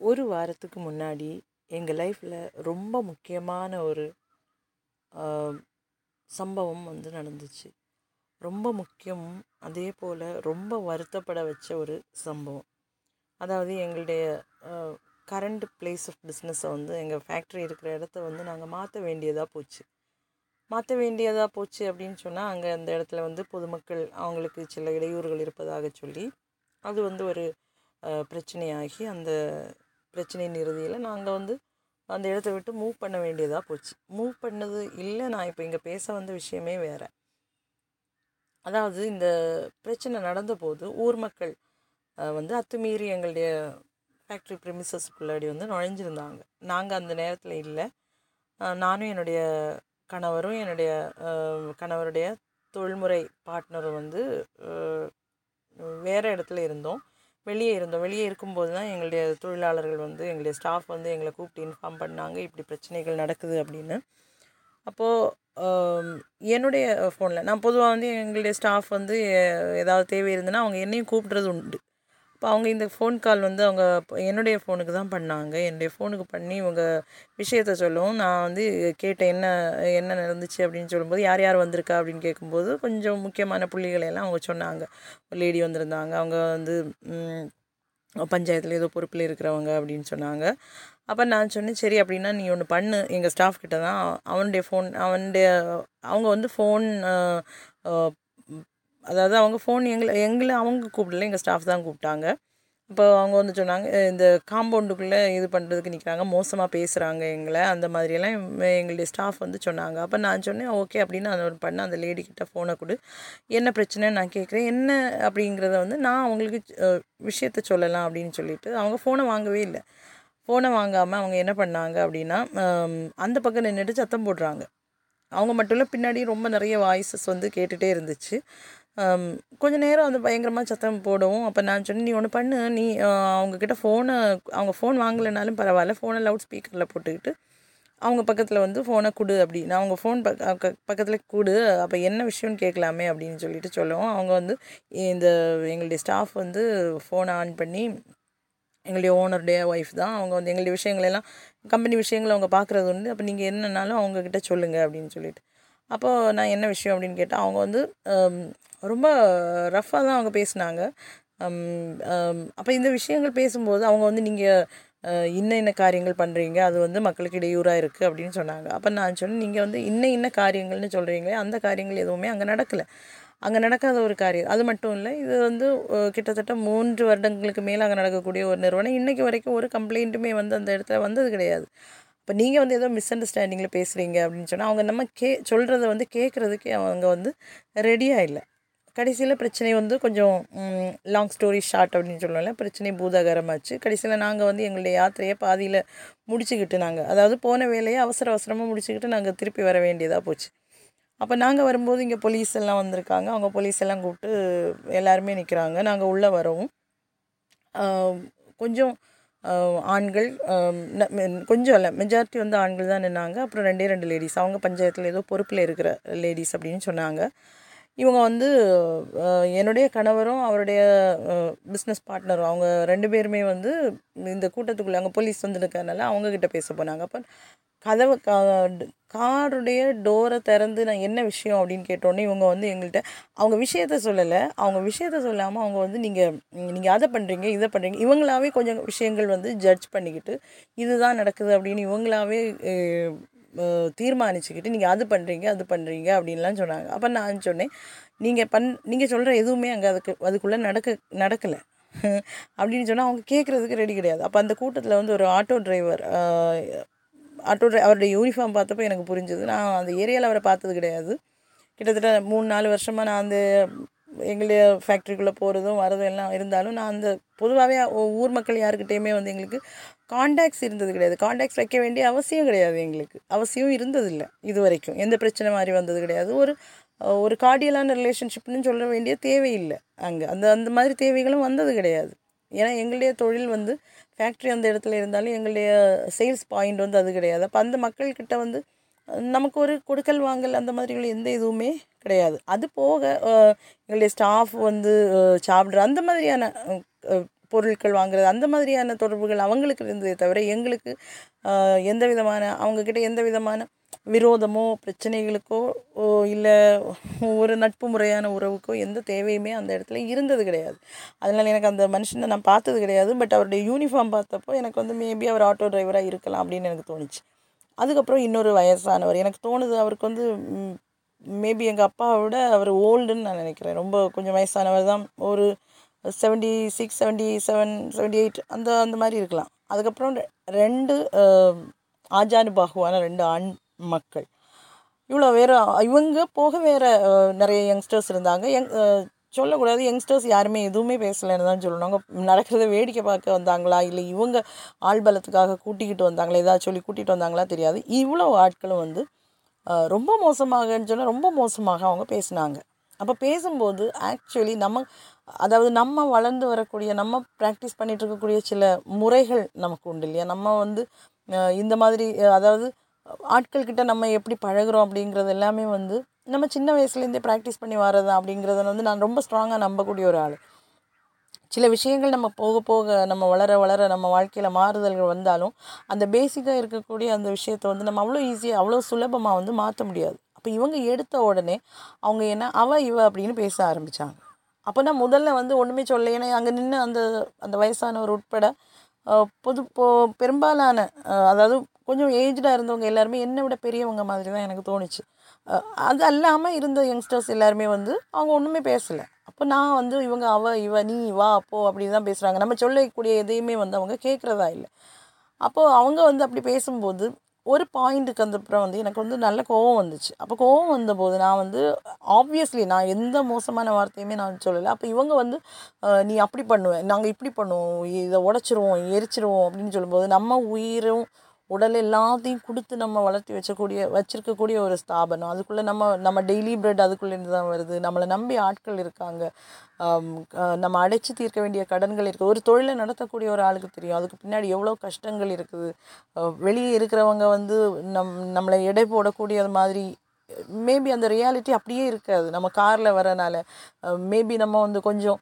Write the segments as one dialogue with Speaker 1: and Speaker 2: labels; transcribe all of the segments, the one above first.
Speaker 1: ஒரு வாரத்துக்கு முன்னாடி எங்கள் லைஃப்பில் ரொம்ப முக்கியமான ஒரு சம்பவம் வந்து நடந்துச்சு. ரொம்ப முக்கியம் அதே போல் ரொம்ப வருத்தப்பட வச்ச ஒரு சம்பவம். அதாவது எங்களுடைய கரண்ட் பிளேஸ் ஆஃப் பிஸ்னஸை வந்து எங்கள் ஃபேக்ட்ரி இருக்கிற இடத்த வந்து நாங்கள் மாற்ற வேண்டியதாக போச்சு. மாற்ற வேண்டியதாக போச்சு அப்படின்னு சொன்னால் அங்கே அந்த இடத்துல வந்து பொதுமக்கள் அவங்களுக்கு சில இடையூறுகள் இருப்பதாக சொல்லி அது வந்து ஒரு பிரச்சனையாகி அந்த பிரச்சனையின் இறுதியில் நாங்கள் வந்து அந்த இடத்த விட்டு மூவ் பண்ண வேண்டியதாக போச்சு. மூவ் பண்ணது இல்லை நான் இப்போ இங்கே பேச வந்த விஷயமே வேறு. அதாவது இந்த பிரச்சனை நடந்த போது ஊர் மக்கள் வந்து அத்துமீறி எங்களுடைய ஃபேக்ட்ரி ப்ரிமிசஸ்க்குள்ளாடி வந்து நுழைஞ்சிருந்தாங்க. நாங்கள் அந்த நேரத்தில் இல்லை. நானும் என்னுடைய கணவரும் என்னுடைய கணவருடைய தொழில்முறை பார்ட்னரும் வந்து வேறு இடத்துல இருந்தோம். வெளியே இருந்தோம். வெளியே இருக்கும்போது தான் எங்களுடைய தொழிலாளர்கள் வந்து எங்களுடைய ஸ்டாஃப் வந்து எங்களை கூப்பிட்டு இன்ஃபார்ம் பண்ணாங்க இப்படி பிரச்சனைகள் நடக்குது அப்படின்னு. அப்போது என்னுடைய ஃபோனில் நான் பொதுவாக வந்து எங்களுடைய ஸ்டாஃப் வந்து ஏதாவது தேவை இருந்ததுன்னா அவங்க என்னையும் கூப்பிட்றது உண்டு. இப்போ அவங்க இந்த ஃபோன் கால் வந்து அவங்க என்னுடைய ஃபோனுக்கு தான் பண்ணாங்க. என்னுடைய ஃபோனுக்கு பண்ணி இவங்க விஷயத்த சொல்லவும் நான் வந்து கேட்டேன் என்ன என்ன நடந்துச்சு அப்படின்னு சொல்லும்போது யார் யார் வந்திருக்கா அப்படின்னு கேட்கும்போது கொஞ்சம் முக்கியமான புள்ளிகளை எல்லாம் அவங்க சொன்னாங்க. ஒரு லேடி வந்திருந்தாங்க. அவங்க வந்து பஞ்சாயத்தில் ஏதோ பொறுப்பில் இருக்கிறவங்க அப்படின்னு சொன்னாங்க. அப்போ நான் சொன்னேன் சரி அப்படின்னா நீ ஒன்று பண்ணு. எங்கள் ஸ்டாஃப் கிட்ட தான் அவனுடைய ஃபோன் அவனுடைய அவங்க வந்து ஃபோன் அதாவது அவங்க ஃபோன் எங்களை எங்களை அவங்க கூப்பிடல எங்கள் ஸ்டாஃப் தான் கூப்பிட்டாங்க. இப்போ அவங்க வந்து சொன்னாங்க இந்த காம்பவுண்டுக்குள்ளே இது பண்ணுறதுக்கு நிற்கிறாங்க மோசமாக பேசுகிறாங்க எங்களை அந்த மாதிரியெல்லாம் எங்களுடைய ஸ்டாஃப் வந்து சொன்னாங்க. அப்போ நான் சொன்னேன் ஓகே அப்படின்னு அதை பண்ண அந்த லேடிக்கிட்ட ஃபோனை கொடு. என்ன பிரச்சனைன்னு நான் கேட்குறேன் என்ன அப்படிங்கிறத வந்து நான் அவங்களுக்கு விஷயத்த சொல்லலாம் அப்படின்னு சொல்லிட்டு அவங்க ஃபோனை வாங்கவே இல்லை. ஃபோனை வாங்காமல் அவங்க என்ன பண்ணாங்க அப்படின்னா அந்த பக்கம் நின்றுட்டு சத்தம் போடுறாங்க. அவங்க மட்டும் இல்லை பின்னாடி ரொம்ப நிறைய வாய்ஸஸ் வந்து கேட்டுகிட்டே இருந்துச்சு. கொஞ்ச நேரம் வந்து பயங்கரமாக சத்தம் போடவும் அப்போ நான் சொன்னேன் நீ ஒன்று பண்ணு நீ அவங்கக்கிட்ட ஃபோனை அவங்க ஃபோன் வாங்கலைனாலும் பரவாயில்ல ஃபோனை லவுட் ஸ்பீக்கரில் போட்டுக்கிட்டு அவங்க பக்கத்தில் வந்து ஃபோனை கொடு அப்படின்னு அவங்க ஃபோன் பக்க பக்கத்தில் கொடு அப்போ என்ன விஷயம்னு கேட்கலாமே அப்படின்னு சொல்லிட்டு சொல்லுவோம் அவங்க வந்து இந்த எங்களுடைய ஸ்டாஃப் வந்து ஃபோனை ஆன் பண்ணி எங்களுடைய ஓனருடைய ஒய்ஃப் தான் அவங்க வந்து எங்களுடைய விஷயங்களெல்லாம் கம்பெனி விஷயங்களை அவங்க பார்க்குறது உண்டு அப்போ நீங்கள் என்னன்னாலும் அவங்கக்கிட்ட சொல்லுங்கள் அப்படின்னு சொல்லிட்டு. அப்போது நான் என்ன விஷயம் அப்படின்னு கேட்டால் அவங்க வந்து ரொம்ப ரஃப்பாக தான் அவங்க பேசினாங்க. அப்போ இந்த விஷயங்கள் பேசும்போது அவங்க வந்து நீங்கள் இன்ன இன்ன காரியங்கள் பண்ணுறீங்க அது வந்து மக்களுக்கு இடையூறாக இருக்குது அப்படின்னு சொன்னாங்க. அப்போ நான் சொன்னேன் நீங்கள் வந்து இன்ன இன்ன காரியங்கள்னு சொல்கிறீங்களே அந்த காரியங்கள் எதுவுமே அங்கே நடக்கலை. அங்கே நடக்காத ஒரு காரியம். அது மட்டும் இல்லை இது வந்து கிட்டத்தட்ட மூன்று வருடங்களுக்கு மேலே அங்கே நடக்கக்கூடிய ஒரு நிறுவனம். இன்றைக்கி வரைக்கும் ஒரு கம்ப்ளைண்ட்டுமே வந்து அந்த இடத்துல வந்தது கிடையாது. இப்போ நீங்கள் வந்து ஏதோ மிஸ் அண்டர்ஸ்டாண்டிங்கில் பேசுகிறீங்க அப்படின்னு சொன்னால் அவங்க நம்ம கே சொல்கிறத வந்து கேட்குறதுக்கே அவங்க வந்து ரெடியாக இல்லை. கடைசியில் பிரச்சனை வந்து கொஞ்சம் லாங் ஸ்டோரி ஷார்ட் அப்படின்னு சொல்லலாம் பிரச்சனை பூதாகரமாச்சு. கடைசியில் நாங்கள் வந்து எங்களுடைய யாத்திரையை பாதியில் முடிச்சுக்கிட்டு நாங்கள் அதாவது போன வேலையை அவசர அவசரமாக முடிச்சுக்கிட்டு நாங்கள் திருப்பி வர வேண்டியதாக போச்சு. அப்போ நாங்கள் வரும்போது இங்கே போலீஸ் எல்லாம் வந்திருக்காங்க. அவங்க போலீஸ் எல்லாம் கூப்பிட்டு எல்லாருமே நிற்கிறாங்க நாங்கள் உள்ளே வரவும் கொஞ்சம் ஆண்கள் கொஞ்சம் இல்லை மெஜாரிட்டி வந்து ஆண்கள் தான் நின்னாங்க. அப்புறம் ரெண்டே ரெண்டு லேடிஸ் அவங்க பஞ்சாயத்தில் ஏதோ பொறுப்பில் இருக்கிற லேடிஸ் அப்படின்னு சொன்னாங்க. இவங்க வந்து என்னுடைய கணவரும் அவருடைய பிஸ்னஸ் பார்ட்னரும் அவங்க ரெண்டு பேருமே வந்து இந்த கூட்டத்துக்குள்ளே அங்கே போலீஸ் வந்து இருக்கிறதுனால அவங்கக்கிட்ட பேச போனாங்க. அப்போ கதவை கா காருடைய டோரை திறந்து நான் என்ன விஷயம் அப்படின்னு கேட்டோன்னே இவங்க வந்து எங்கள்கிட்ட அவங்க விஷயத்த சொல்லலை. அவங்க விஷயத்த சொல்லாமல் அவங்க வந்து நீங்கள் நீங்கள் அதை பண்ணுறீங்க இதை பண்ணுறீங்க இவங்களாவே கொஞ்சம் விஷயங்கள் வந்து ஜட்ஜ் பண்ணிக்கிட்டு இதுதான் நடக்குது அப்படின்னு இவங்களாவே தீர்மானிச்சுக்கிட்டு நீங்கள் அது பண்ணுறீங்க அது பண்ணுறீங்க அப்படின்லாம் சொன்னாங்க. அப்போ நான் சொன்னேன் நீங்கள் பண் நீங்கள் சொல்கிற எதுவுமே அங்கே அதுக்கு அதுக்குள்ளே நடக்க நடக்கலை. அப்படின்னு சொன்னால் அவங்க கேட்குறதுக்கு ரெடி கிடையாது. அப்போ அந்த கூட்டத்தில் வந்து ஒரு ஆட்டோ டிரைவர் ஆட்டோ டிரை அவருடைய யூனிஃபார்ம் பார்த்தப்போ எனக்கு புரிஞ்சுது. நான் அந்த ஏரியாவில் அவரை பார்த்தது கிடையாது. கிட்டத்தட்ட மூணு நாலு வருஷமாக நான் அந்த எங்களுடைய ஃபேக்ட்ரிக்குள்ளே போகிறதும் வரதும் எல்லாம் இருந்தாலும் நான் அந்த பொதுவாகவே ஊர் மக்கள் யாருக்கிட்டேயுமே வந்து எங்களுக்கு காண்டாக்ட்ஸ் இருந்தது கிடையாது. காண்டாக்ட்ஸ் வைக்க வேண்டிய அவசியம் கிடையாது எங்களுக்கு. அவசியம் இருந்ததில்லை இது வரைக்கும் எந்த பிரச்சனை மாதிரி வந்தது கிடையாது. ஒரு ஒரு கார்டியலான ரிலேஷன்ஷிப்னு சொல்ல வேண்டிய தேவையில்லை அங்கே. அந்த அந்த மாதிரி தேவைகளும் வந்தது கிடையாது. ஏன்னா எங்களுடைய தொழில் வந்து ஃபேக்ட்ரி அந்த இடத்துல இருந்தாலும் எங்களுடைய சேல்ஸ் பாயிண்ட் வந்து அது கிடையாது. அப்போ அந்த மக்கள்கிட்ட வந்து நமக்கு ஒரு கொடுக்கல் வாங்கல் அந்த மாதிரிகள் எந்த இதுவுமே கிடையாது. அது போக எங்களுடைய ஸ்டாஃப் வந்து சாப்பிட்ற அந்த மாதிரியான பொருட்கள் வாங்குறது அந்த மாதிரியான தொடர்புகள் அவங்களுக்கு இருந்ததே தவிர எங்களுக்கு எந்த விதமான அவங்கக்கிட்ட எந்த விதமான விரோதமோ பிரச்சனைகளுக்கோ ஓ இல்லை ஒரு நட்பு முறையான உறவுக்கோ எந்த தேவையுமே அந்த இடத்துல இருந்தது கிடையாது. அதனால் எனக்கு அந்த மனுஷனை நான் பார்த்தது கிடையாது. பட் அவருடைய யூனிஃபார்ம் பார்த்தப்போ எனக்கு வந்து மேபி அவர் ஆட்டோ டிரைவராக இருக்கலாம் அப்படின்னு எனக்கு தோணுச்சு. அதுக்கப்புறம் இன்னொரு வயசானவர். எனக்கு தோணுது அவருக்கு வந்து மேபி எங்கள் அப்பாவை விட அவர் ஓல்டுன்னு நான் நினைக்கிறேன். ரொம்ப கொஞ்சம் வயசானவர் தான். ஒரு seventy six seventy seven seventy eight அந்த அந்த மாதிரி இருக்கலாம். அதுக்கப்புறம் ரெண்டு ஆஜானு பாகுவான ரெண்டு ஆண் மக்கள். இவ்வளோ வேறு இவங்க போக வேறு நிறைய யங்ஸ்டர்ஸ் இருந்தாங்க. யங் சொல்லக்கூடாது யங்ஸ்டர்ஸ் யாருமே எதுவுமே பேசலைன்னு தான் சொல்லணும். அவங்க நடக்கிறத வேடிக்கை பார்க்க வந்தாங்களா? இல்லை இவங்க ஆள்பலத்துக்காக கூட்டிக்கிட்டு வந்தாங்களா? ஏதாவது சொல்லி கூட்டிகிட்டு வந்தாங்களா? தெரியாது. இவ்வளோ ஆட்களும் வந்து ரொம்ப மோசமாகன்னு சொன்னால் ரொம்ப மோசமாக அவங்க பேசினாங்க. அப்போ பேசும்போது ஆக்சுவலி நம்ம அதாவது நம்ம வளர்ந்து வரக்கூடிய நம்ம ப்ராக்டிஸ் பண்ணிகிட்டு இருக்கக்கூடிய சில முறைகள் நமக்கு உண்டு இல்லையா? நம்ம வந்து இந்த மாதிரி அதாவது ஆட்கள் கிட்ட நம்ம எப்படி பழகுறோம் அப்படிங்கிறது எல்லாமே வந்து நம்ம சின்ன வயசுலேருந்தே ப்ராக்டிஸ் பண்ணி வர்றது அப்படிங்கிறத வந்து நான் ரொம்ப ஸ்ட்ராங்காக நம்பக்கூடிய ஒரு ஆள். சில விஷயங்கள் நம்ம போக போக நம்ம வளர வளர நம்ம வாழ்க்கையில் மாறுதல்கள் வந்தாலும் அந்த பேசிக்காக இருக்கக்கூடிய அந்த விஷயத்தை வந்து நம்ம அவ்வளோ ஈஸியாக அவ்வளோ சுலபமாக வந்து மாற்ற முடியாது. அப்போ இவங்க எடுத்த உடனே அவங்க என்ன அவ இவ அப்படின்னு பேச ஆரம்பித்தாங்க அப்போ நான் முதல்ல வந்து ஒன்றுமே சொல்ல ஏன்னா அங்கே நின்று அந்த அந்த வயசானவர் உட்பட பொது பெரும்பாலான அதாவது கொஞ்சம் ஏஜ்டாக இருந்தவங்க எல்லாருமே என்னை விட பெரியவங்க மாதிரி தான் எனக்கு தோணுச்சு. அது அல்லாமல் இருந்த யங்ஸ்டர்ஸ் எல்லாருமே வந்து அவங்க ஒன்றுமே பேசலை. அப்போ நான் வந்து இவங்க அவ இவ நீ வா அப்போ அப்படி தான் பேசுகிறாங்க நம்ம சொல்லக்கூடிய எதையுமே வந்து அவங்க கேட்குறதா இல்லை. அப்போது அவங்க வந்து அப்படி பேசும்போது ஒரு பாயிண்ட்டுக்கு அந்தப்புறம் வந்து எனக்கு வந்து நல்ல கோவம் வந்துச்சு. அப்போ கோவம் வந்தபோது நான் வந்து ஆப்வியஸ்லி நான் எந்த மோசமான வார்த்தையுமே நான் சொல்லலை. அப்போ இவங்க வந்து நீ அப்படி பண்ணுவேன் நாங்கள் இப்படி பண்ணுவோம் இதை உடச்சிருவோம் எரிச்சிருவோம் அப்படின்னு சொல்லும்போது நம்ம உயிரும் உடல் எல்லாத்தையும் கொடுத்து நம்ம வளர்த்தி வச்சக்கூடிய வச்சிருக்கக்கூடிய ஒரு ஸ்தாபனம். அதுக்குள்ளே நம்ம நம்ம டெய்லி பிரெட் அதுக்குள்ளேருந்து தான் வருது. நம்மளை நம்பி ஆட்கள் இருக்காங்க. நம்ம அடைச்சி தீர்க்க வேண்டிய கடன்கள் இருக்குது ஒரு தொழிலை நடத்தக்கூடிய ஒரு ஆளுக்கு தெரியும். அதுக்கு பின்னாடி எவ்வளோ கஷ்டங்கள் இருக்குது. வெளியே இருக்கிறவங்க வந்து நம் நம்மளை எடை போடக்கூடியது மாதிரி மேபி அந்த ரியாலிட்டி அப்படியே இருக்காது. நம்ம காரில் வரனால மேபி நம்ம வந்து கொஞ்சம்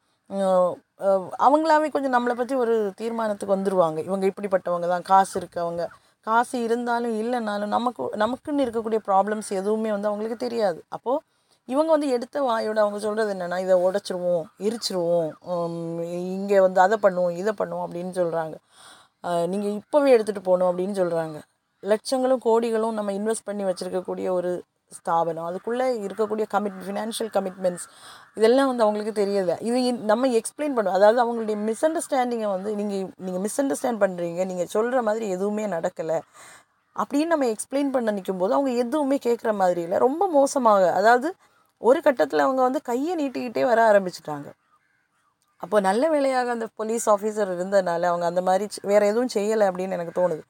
Speaker 1: அவங்களாவே கொஞ்சம் நம்மளை பற்றி ஒரு தீர்மானத்துக்கு வந்துடுவாங்க இவங்க இப்படிப்பட்டவங்க தான். காசு இருக்கவங்க. காசு இருந்தாலும் இல்லைனாலும் நமக்கு நமக்குன்னு இருக்கக்கூடிய ப்ராப்ளம்ஸ் எதுவுமே வந்து அவங்களுக்கு தெரியாது. அப்போது இவங்க வந்து எடுத்த வாயோட அவங்க சொல்கிறது என்னென்னா இதை உடச்சிருவோம் எரிச்சிருவோம் இங்கே வந்து அதை பண்ணுவோம் இதை பண்ணுவோம் அப்படின்னு சொல்கிறாங்க நீங்கள் இப்போவே எடுத்துகிட்டு போகணும் அப்படின்னு சொல்கிறாங்க லட்சங்களும் கோடிகளும் நம்ம இன்வெஸ்ட் பண்ணி வச்சுருக்கக்கூடிய ஒரு ஸ்தாபனம். அதுக்குள்ளே இருக்கக்கூடிய கமிட் ஃபினான்ஷியல் கமிட்மெண்ட்ஸ் இதெல்லாம் வந்து அவங்களுக்கு தெரியல. இது நம்ம எக்ஸ்பிளைன் பண்ணுவோம். அதாவது அவங்களுடைய மிஸ் அண்டர்ஸ்டாண்டிங்கை வந்து நீங்கள் நீங்கள் மிஸ் அண்டர்ஸ்டாண்ட் பண்ணுறீங்க நீங்கள் சொல்கிற மாதிரி எதுவுமே நடக்கலை அப்படின்னு நம்ம எக்ஸ்பிளைன் பண்ண நிற்கும் போது அவங்க எதுவுமே கேட்குற மாதிரி இல்லை. ரொம்ப மோசமாக அதாவது ஒரு கட்டத்தில் அவங்க வந்து கையை நீட்டிக்கிட்டே வர ஆரம்பிச்சிட்டாங்க. அப்போ நல்ல வேலையாக அந்த போலீஸ் ஆஃபீஸர் இருந்ததுனால அவங்க அந்த மாதிரி வேறு எதுவும் செய்யலை அப்படின்னு எனக்கு தோணுது.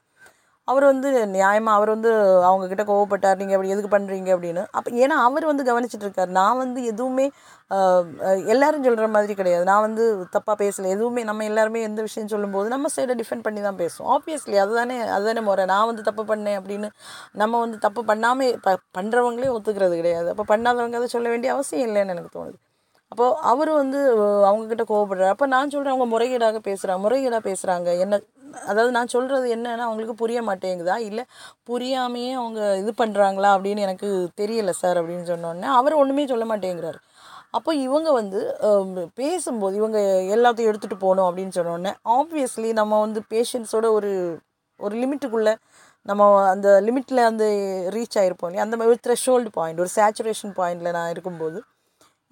Speaker 1: அவர் வந்து நியாயமாக அவர் வந்து அவங்கக்கிட்ட கோவப்பட்டார் நீங்கள் அப்படி எதுக்கு பண்ணுறீங்க அப்படின்னு. அப்போ ஏன்னா அவர் வந்து கவனிச்சிட்ருக்கார். நான் வந்து எதுவுமே ஆஹ், எல்லாரும் சொல்கிற மாதிரி கிடையாது. நான் வந்து தப்பாக பேசலை. எதுவுமே நம்ம எல்லாருமே எந்த விஷயம் சொல்லும்போது நம்ம சைடை டிஃபெண்ட் பண்ணி தான் பேசுவோம். ஆப்வியஸ்லி அதுதானே அதுதானே முறை. நான் வந்து தப்பு பண்ணேன் அப்படின்னு நம்ம வந்து தப்பு பண்ணாமல் ப பண்ணுறவங்களே ஒத்துக்கிறது கிடையாது. அப்போ பண்ணாதவங்க அதை சொல்ல வேண்டிய அவசியம் இல்லைன்னு எனக்கு தோணுது. அப்போது அவர் வந்து அவங்கக்கிட்ட கோவப்படுறாரு. அப்போ நான் சொல்கிறேன் அவங்க முறைகேடாக பேசுகிறாங்க முறைகேடாக பேசுகிறாங்க என்ன அதாவது நான் சொல்கிறது என்னென்னா அவங்களுக்கு புரிய மாட்டேங்குதா? இல்லை புரியாமையே அவங்க இது பண்ணுறாங்களா அப்படின்னு எனக்கு தெரியல சார் அப்படின்னு சொன்னோடனே அவர் ஒன்றுமே சொல்ல மாட்டேங்கிறாரு. அப்போ இவங்க வந்து பேசும்போது இவங்க எல்லாத்தையும் எடுத்துகிட்டு போகணும் அப்படின்னு சொன்னோடனே ஆப்வியஸ்லி நம்ம வந்து பேஷண்ட்ஸோட ஒரு ஒரு லிமிட்டுக்குள்ளே நம்ம அந்த லிமிட்டில் அந்த ரீச் ஆகிருப்போம் இல்லையா? அந்த மாதிரி ஒரு த்ரெஷோல்டு பாயிண்ட் ஒரு சேச்சுரேஷன் பாயிண்டில் நான் இருக்கும்போது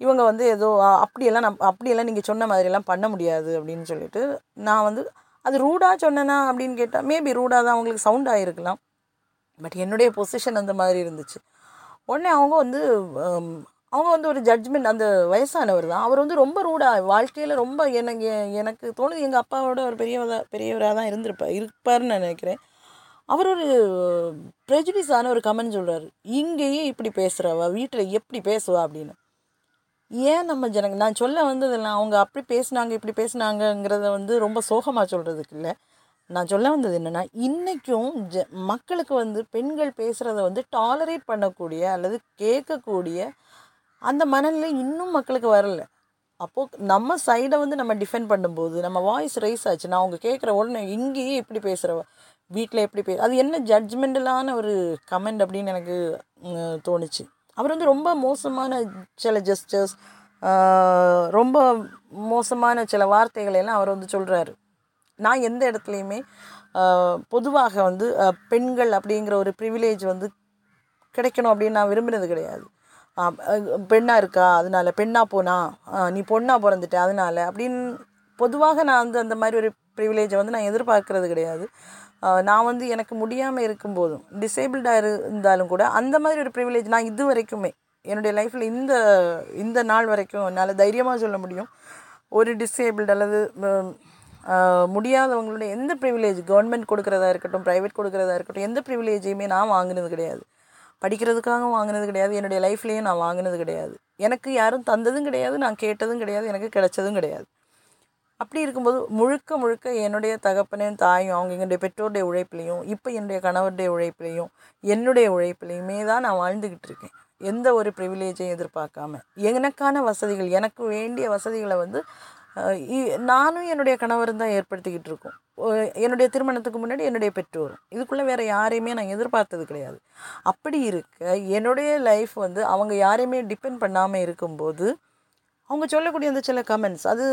Speaker 1: இவங்க வந்து ஏதோ அப்படியெல்லாம் நான் அப்படியெல்லாம் நீங்கள் சொன்ன மாதிரியெல்லாம் பண்ண முடியாது அப்படின்னு சொல்லிட்டு நான் வந்து அது ரூடாக சொன்னேனா அப்படின்னு கேட்டால் மேபி ரூடாக தான் அவங்களுக்கு சவுண்ட் ஆகிருக்கலாம் பட் என்னுடைய பொசிஷன் அந்த மாதிரி இருந்துச்சு. உடனே அவங்க வந்து அவங்க வந்து ஒரு ஜட்ஜ்மெண்ட் அந்த வயசானவர் தான். அவர் வந்து ரொம்ப ரூடாக வாழ்க்கையில் ரொம்ப எனக்கு எனக்கு தோணுது எங்கள் அப்பாவோட ஒரு பெரியவராக பெரியவராக தான் இருந்திருப்பார் இருப்பார்னு நான் நினைக்கிறேன். அவர் ஒரு ப்ரெஜுடிஸான ஒரு கமெண்ட் சொல்கிறாரு இங்கேயே இப்படி பேசுகிறவா வீட்டில் எப்படி பேசுவா அப்படின்னு. ஏன் நம்ம ஜனங்க நான் சொல்ல வந்ததெல்லாம் அவங்க அப்படி பேசுனாங்க இப்படி பேசுனாங்கங்கிறத வந்து ரொம்ப சோகமாக சொல்கிறதுக்கு இல்லை. நான் சொல்ல வந்தது என்னென்னா இன்றைக்கும் ஜ மக்களுக்கு வந்து பெண்கள் பேசுகிறத வந்து டாலரேட் பண்ணக்கூடிய அல்லது கேட்கக்கூடிய அந்த மனநிலை இன்னும் மக்களுக்கு வரல. அப்போது நம்ம சைடை வந்து நம்ம டிஃபெண்ட் பண்ணும்போது நம்ம வாய்ஸ் ரைஸ் ஆச்சு நான் அவங்க கேட்குற உடனே இங்கேயே எப்படி பேசுகிறவ வீட்டில் எப்படி பே அது என்ன ஜட்ஜ்மெண்டலான ஒரு கமெண்ட் அப்படின்னு எனக்கு தோணுச்சு. அவர் வந்து ரொம்ப மோசமான சில ஜெஸ்டர்ஸ் ரொம்ப மோசமான சில வார்த்தைகளை எல்லாம் அவர் வந்து சொல்கிறாரு நான் எந்த இடத்துலையுமே பொதுவாக வந்து பெண்கள் அப்படிங்கிற ஒரு ப்ரிவிலேஜ் வந்து கிடைக்கணும் அப்படின்னு நான் விரும்பினது கிடையாது. பெண்ணாக இருக்கா? அதனால பெண்ணாக போனா? நீ பொண்ணாக பிறந்துட்ட அதனால அப்படின்னு பொதுவாக நான் வந்து அந்த மாதிரி ஒரு ப்ரிவிலேஜை வந்து நான் எதிர்பார்க்கறது கிடையாது. நான் வந்து எனக்கு முடியாமல் இருக்கும்போதும் டிசேபிள்டாக இருந்தாலும் கூட அந்த மாதிரி ஒரு ப்ரிவிலேஜ் நான் இது வரைக்குமே என்னுடைய லைஃப்பில் இந்த இந்த நாள் வரைக்கும் என்னால் தைரியமாக சொல்ல முடியும். ஒரு டிசேபிள்டு அல்லது முடியாதவங்களோட முடியாதவங்களுடைய எந்த ப்ரிவிலேஜ் கவர்மெண்ட் கொடுக்குறதா இருக்கட்டும் ப்ரைவேட் கொடுக்குறதா இருக்கட்டும் எந்த ப்ரிவிலேஜையுமே நான் வாங்கினது கிடையாது. படிக்கிறதுக்காக வாங்கினது கிடையாது என்னுடைய லைஃப்லேயும் நான் வாங்கினது கிடையாது. எனக்கு யாரும் தந்ததும் கிடையாது நான் கேட்டதும் கிடையாது எனக்கு கிடைச்சதும் கிடையாது. அப்படி இருக்கும்போது முழுக்க முழுக்க என்னுடைய தகப்பனையும் தாயும் அவங்க எங்களுடைய பெற்றோருடைய உழைப்புலையும் இப்போ என்னுடைய கணவருடைய உழைப்புலையும் என்னுடைய உழைப்புலையுமே தான் நான் வாழ்ந்துக்கிட்டு இருக்கேன். எந்த ஒரு ப்ரிவிலேஜையும் எதிர்பார்க்காம. எனக்கான வசதிகள் எனக்கு வேண்டிய வசதிகளை வந்து இ- நானும் என்னுடைய கணவரும் தான் ஏற்படுத்திக்கிட்டு இருக்கோம். என்னுடைய திருமணத்துக்கு முன்னாடி என்னுடைய பெற்றோரும். இதுக்குள்ளே வேறு யாரையுமே நான் எதிர்பார்த்தது கிடையாது. அப்படி இருக்க என்னுடைய லைஃப் வந்து அவங்க யாரையுமே டிபெண்ட் பண்ணாமல் இருக்கும்போது அவங்க சொல்லக்கூடிய அந்த சில கமெண்ட்ஸ் அது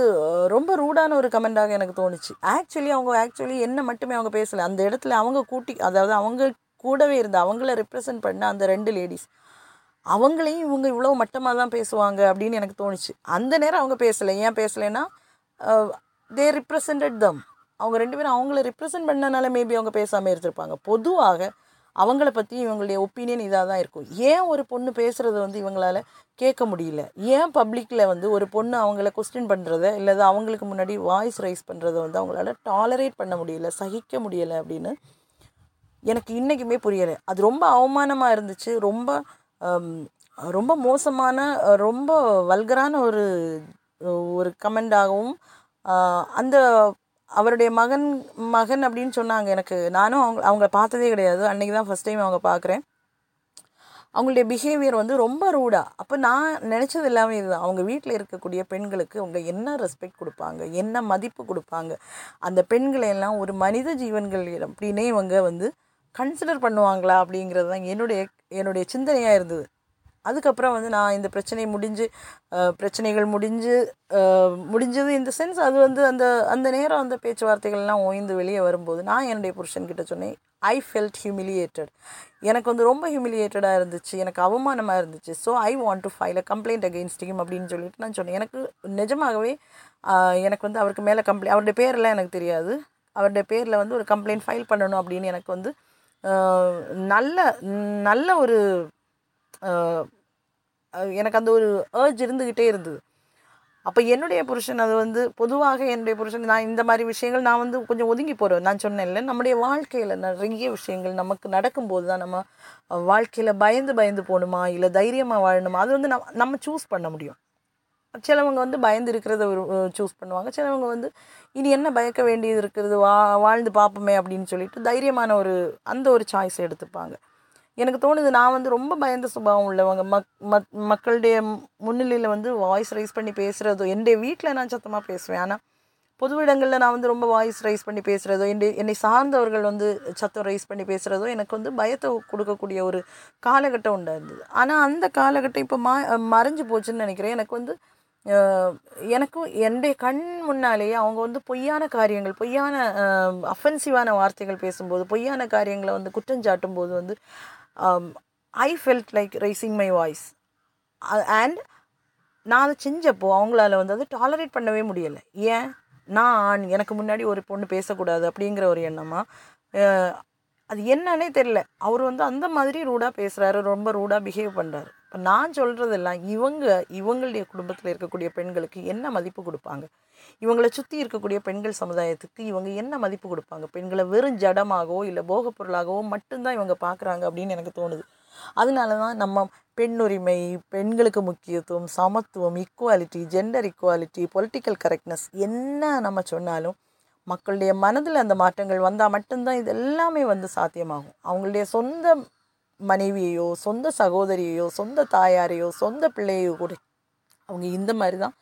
Speaker 1: ரொம்ப ரூடான ஒரு கமெண்டாக எனக்கு தோணுச்சு. ஆக்சுவலி அவங்க ஆக்சுவலி என்ன மட்டுமே அவங்க பேசலை. அந்த இடத்துல அவங்க கூட்டி அதாவது அவங்க கூடவே இருந்த அவங்கள ரெப்ரசன்ட் பண்ண அந்த ரெண்டு லேடிஸ் அவங்களையும் இவங்க இவ்வளோ மட்டமாக தான் பேசுவாங்க அப்படின்னு எனக்கு தோணுச்சு. அந்த நேரம் அவங்க பேசலை. ஏன் பேசலைன்னா தே ரிப்ரசன்டட் தம் அவங்க ரெண்டு பேரும் அவங்கள ரிப்ரசன்ட் பண்ணனால மேபி அவங்க பேசாமல் இருந்திருப்பாங்க. பொதுவாக அவங்கள பற்றி இவங்களுடைய ஒப்பீனியன் இதாக தான் இருக்கும். ஏன் ஒரு பொண்ணு பேசுகிறத வந்து இவங்களால கேட்க முடியல? ஏன் பப்ளிக்கில் வந்து ஒரு பொண்ணு அவங்கள கொஸ்டின் பண்ணுறத இல்லை அவங்களுக்கு முன்னாடி வாய்ஸ் ரைஸ் பண்ணுறத வந்து அவங்களால டாலரேட் பண்ண முடியல சகிக்க முடியலை அப்படின்னு எனக்கு இன்றைக்குமே புரியலை. அது ரொம்ப அவமானமாக இருந்துச்சு. ரொம்ப ரொம்ப மோசமான ரொம்ப வல்கரான ஒரு ஒரு கமெண்டாகவும் அந்த அவருடைய மகன் மகன் அப்படின்னு சொன்னாங்க. எனக்கு நானும் அவங்க அவங்கள பார்த்ததே கிடையாது. அன்றைக்கி தான் ஃபஸ்ட் டைம் அவங்க பார்க்குறேன். அவங்களுடைய பிஹேவியர் வந்து ரொம்ப ரூடாக அப்போ நான் நினச்சது எல்லாமே இதுதான். அவங்க வீட்டில் இருக்கக்கூடிய பெண்களுக்கு அவங்க என்ன ரெஸ்பெக்ட் கொடுப்பாங்க? என்ன மதிப்பு கொடுப்பாங்க? அந்த பெண்களை எல்லாம் ஒரு மனித ஜீவன்கள் அப்படின்னே இவங்க வந்து கன்சிடர் பண்ணுவாங்களா அப்படிங்கிறது தான் என்னுடைய என்னுடைய சிந்தனையாக இருந்தது. அதுக்கப்புறம் வந்து நான் இந்த பிரச்சனை முடிஞ்சு பிரச்சனைகள் முடிஞ்சு முடிஞ்சது இந்த சென்ஸ் அது வந்து அந்த அந்த நேரம் அந்த பேச்சுவார்த்தைகள்லாம் ஓய்ந்து வெளியே வரும்போது நான் என்னுடைய புருஷன்கிட்ட சொன்னேன் ஐ ஃபெல்ட் ஹியூமிலியேட்டட் எனக்கு வந்து ரொம்ப ஹியூமிலியேட்டடாக இருந்துச்சு எனக்கு அவமானமாக இருந்துச்சு. So I want to file a complaint against him அப்படின்னு சொல்லிட்டு நான் சொன்னேன். எனக்கு நிஜமாகவே எனக்கு வந்து அவருக்கு மேலே கம்ப்ளைண்ட் அவருடைய பேரெல்லாம் எனக்கு தெரியாது. அவருடைய பேரில் வந்து ஒரு கம்ப்ளைண்ட் ஃபைல் பண்ணணும் அப்படின்னு எனக்கு வந்து நல்ல நல்ல ஒரு எனக்கு அந்த ஒரு ஏர்ஜ் இருந்துக்கிட்டே இருந்தது. அப்போ என்னுடைய புருஷன் அது வந்து பொதுவாக என்னுடைய புருஷன் நான் இந்த மாதிரி விஷயங்கள் நான் வந்து கொஞ்சம் ஒதுங்கி போகிறேன் நான் சொன்னேன்ல நம்முடைய வாழ்க்கையில் நிறைய விஷயங்கள் நமக்கு நடக்கும்போது தான் நம்ம வாழ்க்கையில் பயந்து பயந்து போகணுமா? இல்லை தைரியமாக வாழணுமா? அது வந்து நம்ம நம்ம சூஸ் பண்ண முடியும். சிலவங்க வந்து பயந்து இருக்கிறத சூஸ் பண்ணுவாங்க. சிலவங்க வந்து இனி என்ன பயக்க வேண்டியது இருக்கிறது? வா வாழ்ந்து பார்ப்போமே அப்படின்னு சொல்லிட்டு தைரியமான ஒரு அந்த ஒரு சாய்ஸ் எடுத்துப்பாங்க. எனக்கு தோணுது நான் வந்து ரொம்ப பயந்த சுபாவம் உள்ளவங்க மக் மக் மக்களுடைய முன்னிலையில் வந்து வாய்ஸ் ரைஸ் பண்ணி பேசுகிறதோ என்னுடைய வீட்டில் நான் சத்தமாக பேசுவேன். ஆனால் பொது இடங்களில் நான் வந்து ரொம்ப வாய்ஸ் ரைஸ் பண்ணி பேசுகிறதோ என்னை என்னை சார்ந்தவர்கள் வந்து சத்தம் ரைஸ் பண்ணி பேசுகிறதோ எனக்கு வந்து பயத்தை கொடுக்கக்கூடிய ஒரு காலகட்டம் உண்டாயிருந்தது. ஆனால் அந்த காலகட்டம் இப்போ மா மறைஞ்சு போச்சுன்னு நினைக்கிறேன். எனக்கு வந்து எனக்கும் என்னுடைய கண் முன்னாலேயே அவங்க வந்து பொய்யான காரியங்கள் பொய்யான அஃபென்சிவான வார்த்தைகள் பேசும்போது பொய்யான காரியங்களை வந்து குற்றஞ்சாட்டும் போது வந்து I felt like raising my voice and நான் அதை செஞ்சப்போ அவங்களால வந்து அதை டாலரேட் பண்ணவே முடியலை. ஏன்? நான் எனக்கு முன்னாடி ஒரு பொண்ணு பேசக்கூடாது அப்படிங்கிற ஒரு எண்ணமாக அது என்னன்னே தெரில அவர் வந்து அந்த மாதிரி ரூடாக பேசுகிறாரு ரொம்ப ரூடாக பிஹேவ் பண்ணுறாரு இப்போ நான் சொல்கிறதெல்லாம் இவங்க இவங்களுடைய குடும்பத்தில் இருக்கக்கூடிய பெண்களுக்கு என்ன மதிப்பு கொடுப்பாங்க? இவங்களை சுற்றி இருக்கக்கூடிய பெண்கள் சமுதாயத்துக்கு இவங்க என்ன மதிப்பு கொடுப்பாங்க? பெண்களை வெறும் ஜடமாகவோ இல்லை போகப் பொருளாகவோ மட்டும்தான் இவங்க பார்க்குறாங்க அப்படின்னு எனக்கு தோணுது. அதனால தான் நம்ம பெண்ணுரிமை பெண்களுக்கு முக்கியத்துவம் சமத்துவம் equality gender equality political correctness என்ன நம்ம சொன்னாலும் மக்களுடைய மனதில் அந்த மாற்றங்கள் வந்தால் மட்டும்தான் இது எல்லாமே வந்து சாத்தியமாகும். அவங்களுடைய சொந்த மனைவியையோ சொந்த சகோதரியையோ சொந்த தாயாரையோ சொந்த பிள்ளையோ கூட அவங்க இந்த மாதிரி தான்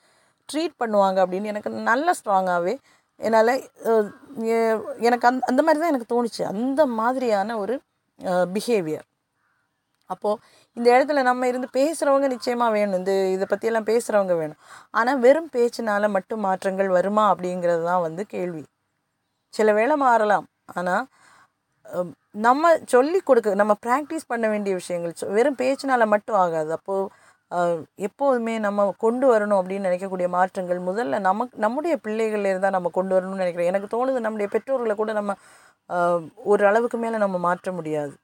Speaker 1: ட்ரீட் பண்ணுவாங்க அப்படின்னு எனக்கு நல்ல ஸ்ட்ராங்காகவே என்னால் எனக்கு அந் அந்த மாதிரி தான் எனக்கு தோணுச்சு. அந்த மாதிரியான ஒரு பிஹேவியர் அப்போது இந்த இடத்துல நம்ம இருந்து பேசுகிறவங்க நிச்சயமாக வேணும். இந்த இதை பற்றியெல்லாம் பேசுகிறவங்க வேணும். ஆனால் வெறும் பேச்சினால மட்டும் மாற்றங்கள் வருமா அப்படிங்கிறது தான் வந்து கேள்வி. சில வேளை மாறலாம். ஆனால் நம்ம சொல்லி கொடுக்க நம்ம ப்ராக்டிஸ் பண்ண வேண்டிய விஷயங்கள் வெறும் பேச்சினால மட்டும் ஆகாது. அப்போது எப்போதுமே நம்ம கொண்டு வரணும் அப்படின்னு நினைக்கக்கூடிய மாற்றங்கள் முதல்ல நமக்கு நம்முடைய பிள்ளைகள்ல இருந்தால் நம்ம கொண்டு வரணும்னு நினைக்கிறேன். எனக்கு தோணுது நம்முடைய பெற்றோர்களை கூட நம்ம ஒரு அளவுக்கு மேலே நம்ம மாற்ற முடியாது.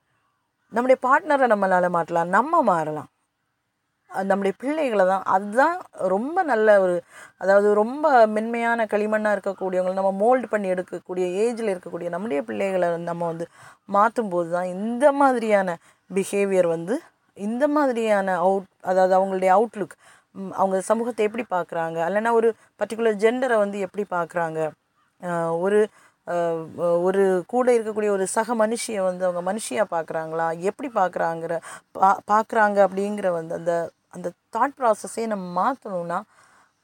Speaker 1: நம்முடைய பார்ட்னரை நம்மளால் மாற்றலாம். நம்ம மாறலாம். நம்முடைய பிள்ளைகளை தான். அதுதான் ரொம்ப நல்ல ஒரு அதாவது ரொம்ப மென்மையான களிமண்ணாக இருக்கக்கூடியவங்க நம்ம மோல்டு பண்ணி எடுக்கக்கூடிய ஏஜில் இருக்கக்கூடிய நம்முடைய பிள்ளைகளை நம்ம வந்து மாற்றும் போது தான் இந்த மாதிரியான பிஹேவியர் வந்து இந்த மாதிரியான அவுட் அதாவது அவங்களுடைய அவுட்லுக் அவங்க சமூகத்தை எப்படி பார்க்குறாங்க? இல்லைன்னா ஒரு பர்டிகுலர் ஜெண்டரை வந்து எப்படி பார்க்குறாங்க? ஒரு ஒரு கூட இருக்கக்கூடிய ஒரு சக மனுஷியை வந்து அவங்க மனுஷியாக பார்க்குறாங்களா? எப்படி பார்க்குறாங்கிற பா பார்க்குறாங்க அப்படிங்கிற வந்து அந்த அந்த தாட் ப்ராசஸே நம்ம மாற்றணும்னா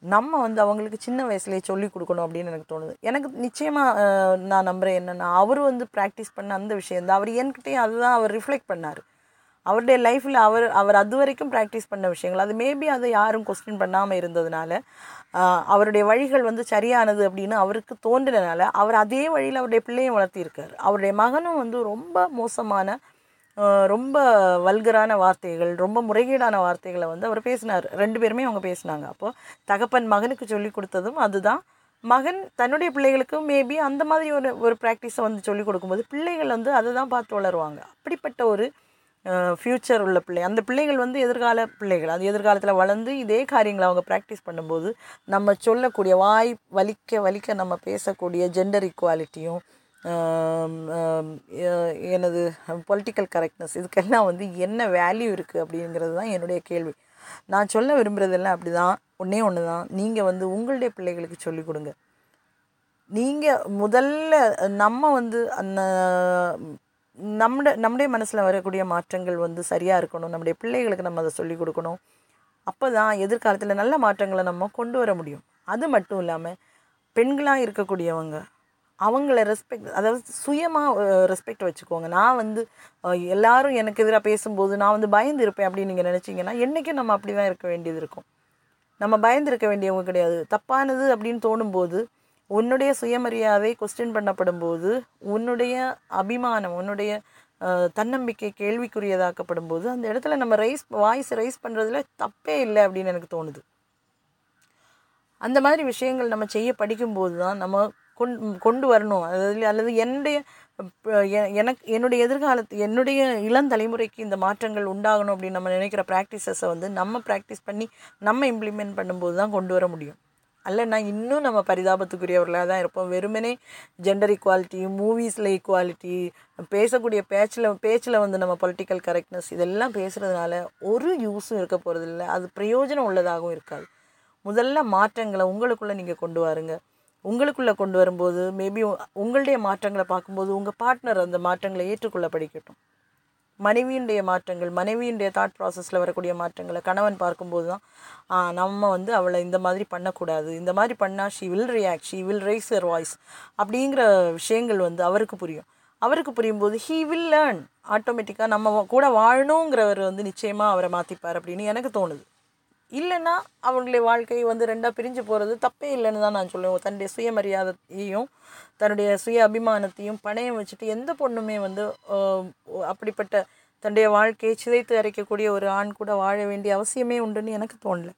Speaker 1: நம்ம வந்து அவங்களுக்கு சின்ன வயசுலேயே சொல்லி கொடுக்கணும் அப்படின்னு எனக்கு தோணுது. எனக்கு நிச்சயமாக நான் நம்புகிறேன் என்னென்னா அவர் வந்து ப்ராக்டிஸ் பண்ண அந்த விஷயம் தான் அவர் என்கிட்டயும் அதுதான் அவர் ரிஃப்ளெக்ட் பண்ணார். அவருடைய லைஃப்பில் அவர் அவர் அது வரைக்கும் ப்ராக்டிஸ் பண்ண விஷயங்கள். அது மேபி அதை யாரும் கொஸ்டின் பண்ணாமல் இருந்ததுனால அவருடைய வழிகள் வந்து சரியானது அப்படின்னு அவருக்கு தோன்றினனால அவர் அதே வழியில் அவருடைய பிள்ளையும் வளர்த்தியிருக்கார் அவருடைய மகனும் வந்து ரொம்ப மோசமான ரொம்ப வல்கரான வார்த்தைகள் ரொம்ப முறைகேடான வார்த்தைகளை வந்து அவர் பேசினார். ரெண்டு பேருமே அவங்க பேசினாங்க. அப்போது தகப்பன் மகனுக்கு சொல்லி கொடுத்ததும் அதுதான். மகன் தன்னுடைய பிள்ளைகளுக்கும் மேபி அந்த மாதிரி ஒரு ஒரு ப்ராக்டிஸை வந்து சொல்லி கொடுக்கும்போது பிள்ளைகள் வந்து அதை தான் பார்த்து வளருவாங்க. அப்படிப்பட்ட ஒரு ஃப்யூச்சர் உள்ள பிள்ளை. அந்த பிள்ளைகள் வந்து எதிர்கால பிள்ளைகள். அது எதிர்காலத்தில் வளர்ந்து இதே காரியங்களை அவங்க ப்ராக்டிஸ் பண்ணும்போது நம்ம சொல்லக்கூடிய வாய் வலிக்க வலிக்க நம்ம பேசக்கூடிய ஜெண்டர் ஈக்குவாலிட்டியும் எனது பொலிட்டிக்கல் கரெக்ட்னஸ் இதுக்கெல்லாம் வந்து என்ன வேல்யூ இருக்குது அப்படிங்கிறது தான் என்னுடைய கேள்வி. நான் சொல்ல விரும்புகிறதெல்லாம் அப்படி தான் ஒன்றே ஒன்று தான் நீங்கள் வந்து உங்களுடைய பிள்ளைகளுக்கு சொல்லிக் கொடுங்க. நீங்கள் முதல்ல நம்ம வந்து அந்த நம்முடைய நம்முடைய மனசில் வரக்கூடிய மாற்றங்கள் வந்து சரியாக இருக்கணும். நம்முடைய பிள்ளைகளுக்கு நம்ம அதை சொல்லிக் கொடுக்கணும். அப்போ தான் எதிர்காலத்தில் நல்ல மாற்றங்களை நம்ம கொண்டு வர முடியும். அது மட்டும் இல்லாமல் பெண்களாக இருக்கக்கூடியவங்க அவங்கள ரெஸ்பெக்ட் அதாவது சுயமாக ரெஸ்பெக்ட் வச்சுக்கோங்க. நான் வந்து எல்லாரும் எனக்கு எதிராக பேசும்போது நான் வந்து பயந்து இருப்பேன் அப்படின்னு நீங்கள் நினச்சிங்கன்னா என்றைக்கும் நம்ம அப்படி தான் இருக்க வேண்டியது இருக்கும். நம்ம பயந்துருக்க வேண்டியவங்க கிடையாது. தப்பானது அப்படின்னு தோணும்போது உன்னுடைய சுயமரியாதை கொஸ்டின் பண்ணப்படும் போது உன்னுடைய அபிமானம் உன்னுடைய தன்னம்பிக்கை கேள்விக்குரியதாக்கப்படும் போது அந்த இடத்துல நம்ம ரைஸ் வாய்ஸ் ரைஸ் பண்ணுறதுல தப்பே இல்லை அப்படின்னு எனக்கு தோணுது. அந்த மாதிரி விஷயங்கள் நம்ம செய்ய படிக்கும்போது தான் நம்ம கொண் கொண்டு வரணும். அது அல்லது என்னுடைய எனக்கு என்னுடைய எதிர்காலத்து என்னுடைய இளம் தலைமுறைக்கு இந்த மாற்றங்கள் உண்டாகணும் அப்படின்னு நம்ம நினைக்கிற ப்ராக்டிசஸை வந்து நம்ம ப்ராக்டிஸ் பண்ணி நம்ம இம்ப்ளிமெண்ட் பண்ணும்போது தான் கொண்டு வர முடியும். அல்லனா இன்னும் நம்ம பரிதாபத்துக்குரியவர்களாக தான் இருப்போம். வெறுமனே ஜெண்டர் ஈக்குவாலிட்டி மூவிஸில் ஈக்குவாலிட்டி பேசக்கூடிய பேச்சில் பேச்சில் வந்து நம்ம பொலிட்டிக்கல் கரெக்ட்னஸ் இதெல்லாம் பேசுகிறதுனால ஒரு யூஸும் இருக்க போகிறதில்ல அது பிரயோஜனம் உள்ளதாகவும் இருக்காது. முதல்ல மாற்றங்களை உங்களுக்குள்ளே நீங்கள் கொண்டு வாருங்கள் உங்களுக்குள்ளே கொண்டு வரும்போது மேபி உங்களுடைய மாற்றங்களை பார்க்கும்போது உங்கள் பார்ட்னர் அந்த மாற்றங்களை ஏற்றுக்கொள்ள படிக்கட்டும். மனைவியுடைய மாற்றங்கள் மனைவியினுடைய தாட் ப்ராசஸில் வரக்கூடிய மாற்றங்களை கணவன் பார்க்கும்போது தான் நம்ம வந்து அவளை இந்த மாதிரி பண்ணக்கூடாது. இந்த மாதிரி பண்ணால் she will react she will raise her voice அப்படிங்கிற விஷயங்கள் வந்து அவருக்கு புரியும். அவருக்கு புரியும்போது ஹீ வில் லேர்ன் ஆட்டோமேட்டிக்காக நம்ம கூட வாழணுங்கிறவர் வந்து நிச்சயமாக அவரை மாற்றிப்பார் அப்படின்னு எனக்கு தோணுது. இல்லைன்னா அவங்களுடைய வாழ்க்கை வந்து ரெண்டாக பிரிஞ்சு போகிறது தப்பே இல்லைன்னு தான் நான் சொல்லுவேன். தன்னுடைய சுயமரியாதையையும் தன்னுடைய சுய அபிமானத்தையும் பணையம் வச்சுட்டு எந்த பொண்ணுமே வந்து அப்படிப்பட்ட தன்னுடைய வாழ்க்கையை சிதைத்து அரைக்கக்கூடிய ஒரு ஆண் கூட வாழ வேண்டிய அவசியமே உண்டுன்னு எனக்கு தோணல.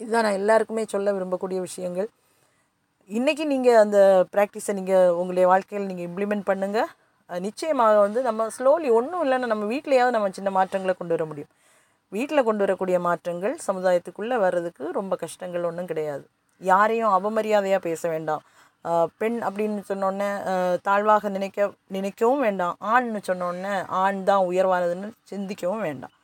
Speaker 1: இதுதான் நான் எல்லாருக்குமே சொல்ல விரும்பக்கூடிய விஷயங்கள். இன்றைக்கி நீங்கள் அந்த ப்ராக்டிஸை நீங்கள் உங்களுடைய வாழ்க்கையில் நீங்கள் இம்ப்ளிமெண்ட் பண்ணுங்கள் நிச்சயமாக வந்து நம்ம ஸ்லோலி ஒன்றும் இல்லைன்னா நம்ம வீட்லேயாவது நம்ம சின்ன மாற்றங்களை கொண்டு வர முடியும். வீட்டில் கொண்டு வரக்கூடிய மாற்றங்கள் சமுதாயத்துக்குள்ளே வர்றதுக்கு ரொம்ப கஷ்டங்கள் ஒன்றும் கிடையாது. யாரையும் அவமரியாதையாக பேச வேண்டாம். பெண் அப்படின்னு சொன்னோடனே தாழ்வாக நினைக்க நினைக்கவும் வேண்டாம். ஆண்னு சொன்னோடனே ஆண் தான் உயர்வானதுன்னு சிந்திக்கவும் வேண்டாம்.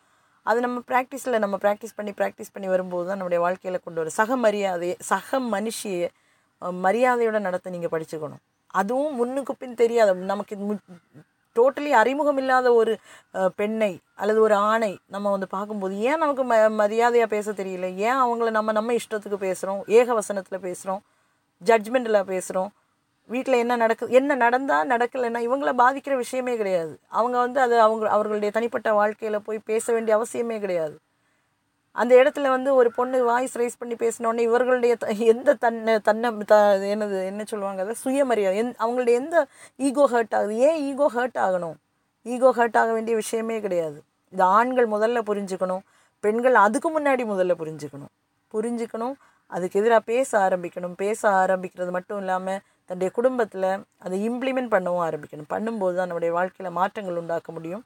Speaker 1: அது நம்ம ப்ராக்டிஸில் நம்ம ப்ராக்டிஸ் பண்ணி ப்ராக்டிஸ் பண்ணி வரும்போது தான் நம்முடைய வாழ்க்கையில் கொண்டு வரும் சக மரியாதையை சக மனுஷியை மரியாதையோட நடத்த நீங்கள் படிச்சுக்கணும். அதுவும் முன்னுக்கு பின் தெரியாது. நமக்கு டோட்டலி அறிமுகம் இல்லாத ஒரு பெண்ணை அல்லது ஒரு ஆணை நம்ம வந்து பார்க்கும்போது ஏன் நமக்கு ம மரியாதையாக பேச தெரியல? ஏன் அவங்கள நம்ம நம்ம இஷ்டத்துக்கு பேசுகிறோம் ஏகவசனத்தில் பேசுகிறோம் ஜட்ஜ்மெண்ட்டில் பேசுகிறோம் வீட்டில் என்ன நடக்கு என்ன நடந்தால் நடக்கலைன்னா இவங்கள பாதிக்கிற விஷயமே கிடையாது. அவங்க வந்து அது அவங்க அவர்களுடைய தனிப்பட்ட வாழ்க்கையில் போய் பேச வேண்டிய அவசியமே கிடையாது. அந்த இடத்துல வந்து ஒரு பொண்ணு வாய்ஸ் ரைஸ் பண்ணி பேசினோடனே இவர்களுடைய த- எந்த தன்னை தன்னை த என்னது என்ன சொல்லுவாங்க அதை? சுயமரியாதை. எந் அவங்களுடைய எந்த ஈகோ ஹர்ட் ஆகுது? ஏன் ஈகோ ஹர்ட் ஆகணும்? ஈகோ ஹர்ட் ஆக வேண்டிய விஷயமே கிடையாது. இது ஆண்கள் முதல்ல புரிஞ்சுக்கணும் பெண்கள் அதுக்கு முன்னாடி முதல்ல புரிஞ்சுக்கணும். புரிஞ்சுக்கணும் அதுக்கு எதிராக பேச ஆரம்பிக்கணும். பேச ஆரம்பிக்கிறது மட்டும் இல்லாமல் தன்னுடைய குடும்பத்தில் அதை இம்ப்ளிமெண்ட் பண்ணவும் ஆரம்பிக்கணும். பண்ணும்போது தான் நம்முடைய வாழ்க்கையில் மாற்றங்கள் உண்டாக்க முடியும்.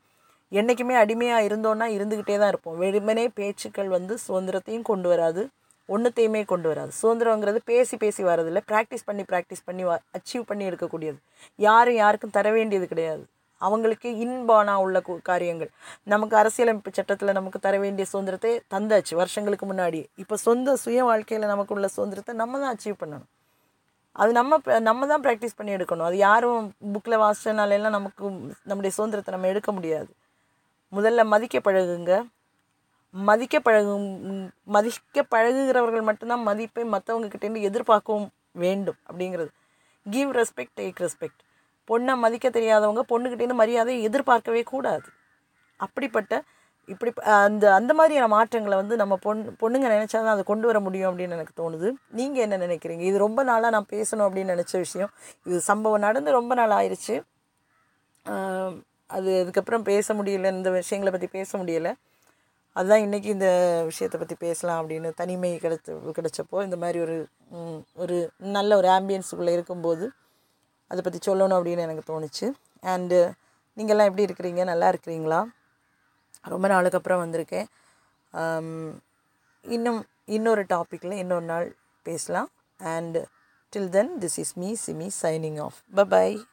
Speaker 1: என்றைக்குமே அடிமையாக இருந்தோன்னா இருந்துக்கிட்டே தான் இருப்போம். வெறுமனே பேச்சுக்கள் வந்து சுதந்திரத்தையும் கொண்டு வராது ஒன்றுத்தையுமே கொண்டு வராது. சுதந்திரங்கிறது பேசி பேசி வரதில்லை ப்ராக்டிஸ் பண்ணி ப்ராக்டிஸ் பண்ணி அச்சீவ் பண்ணி எடுக்கக்கூடியது. யாரும் யாருக்கும் தர வேண்டியது கிடையாது. அவங்களுக்கு இன்பானா உள்ள கு- காரியங்கள். நமக்கு அரசியலமைப்பு சட்டத்தில் நமக்கு தர வேண்டிய சுதந்திரத்தை தந்தாச்சு வருஷங்களுக்கு முன்னாடி இப்போ சொந்த சுய வாழ்க்கையில் நமக்கு உள்ள சுதந்திரத்தை நம்ம தான் அச்சீவ் பண்ணணும். அது நம்ம நம்ம தான் ப்ராக்டிஸ் பண்ணி எடுக்கணும். அது யாரும் புக்கில் வாசிச்சனால எல்லாம் நமக்கு நம்முடைய சுதந்திரத்தை நம்ம எடுக்க முடியாது. முதல்ல மதிக்க பழகுங்க மதிக்க பழகும் மதிக்க பழகுகிறவர்கள் மட்டும்தான் மதிப்பை மற்றவங்க கிட்டேருந்து எதிர்பார்க்கவும் வேண்டும் அப்படிங்கிறது. கிவ் ரெஸ்பெக்ட் டேக் ரெஸ்பெக்ட் பொண்ணை மதிக்க தெரியாதவங்க பொண்ணுக்கிட்டேருந்து மரியாதையை எதிர்பார்க்கவே கூடாது. அப்படிப்பட்ட இப்படி அந்த அந்த மாதிரியான மாற்றங்களை வந்து நம்ம பொண் பொண்ணுங்க நினச்சா தான் அதை கொண்டு வர முடியும் அப்படின்னு எனக்கு தோணுது. நீங்கள் என்ன நினைக்கிறீங்க? இது ரொம்ப நாளாக நான் பேசணும் அப்படின்னு நினச்ச விஷயம். இது சம்பவம் நடந்து ரொம்ப நாள் ஆயிடுச்சு அது அதுக்கப்புறம் பேச முடியல இந்த விஷயங்களை பற்றி பேச முடியலை. அதுதான் இன்றைக்கி இந்த விஷயத்தை பற்றி பேசலாம் அப்படின்னு தனிமை கிடைச்ச கிடைச்சப்போ இந்த மாதிரி ஒரு ஒரு நல்ல ஒரு ஆம்பியன்ஸுக்குள்ளே இருக்கும்போது அதை பற்றி சொல்லணும் அப்படின்னு எனக்கு தோணுச்சு. அண்டு நீங்கள்லாம் எப்படி இருக்கிறீங்க? நல்லா இருக்கிறீங்களா? ரொம்ப நாளுக்கு அப்புறம் வந்திருக்கேன். Um, இன்னும் இன்னொரு டாப்பிக்கில் இன்னொரு நாள் பேசலாம். And till then this is me Simi signing off bye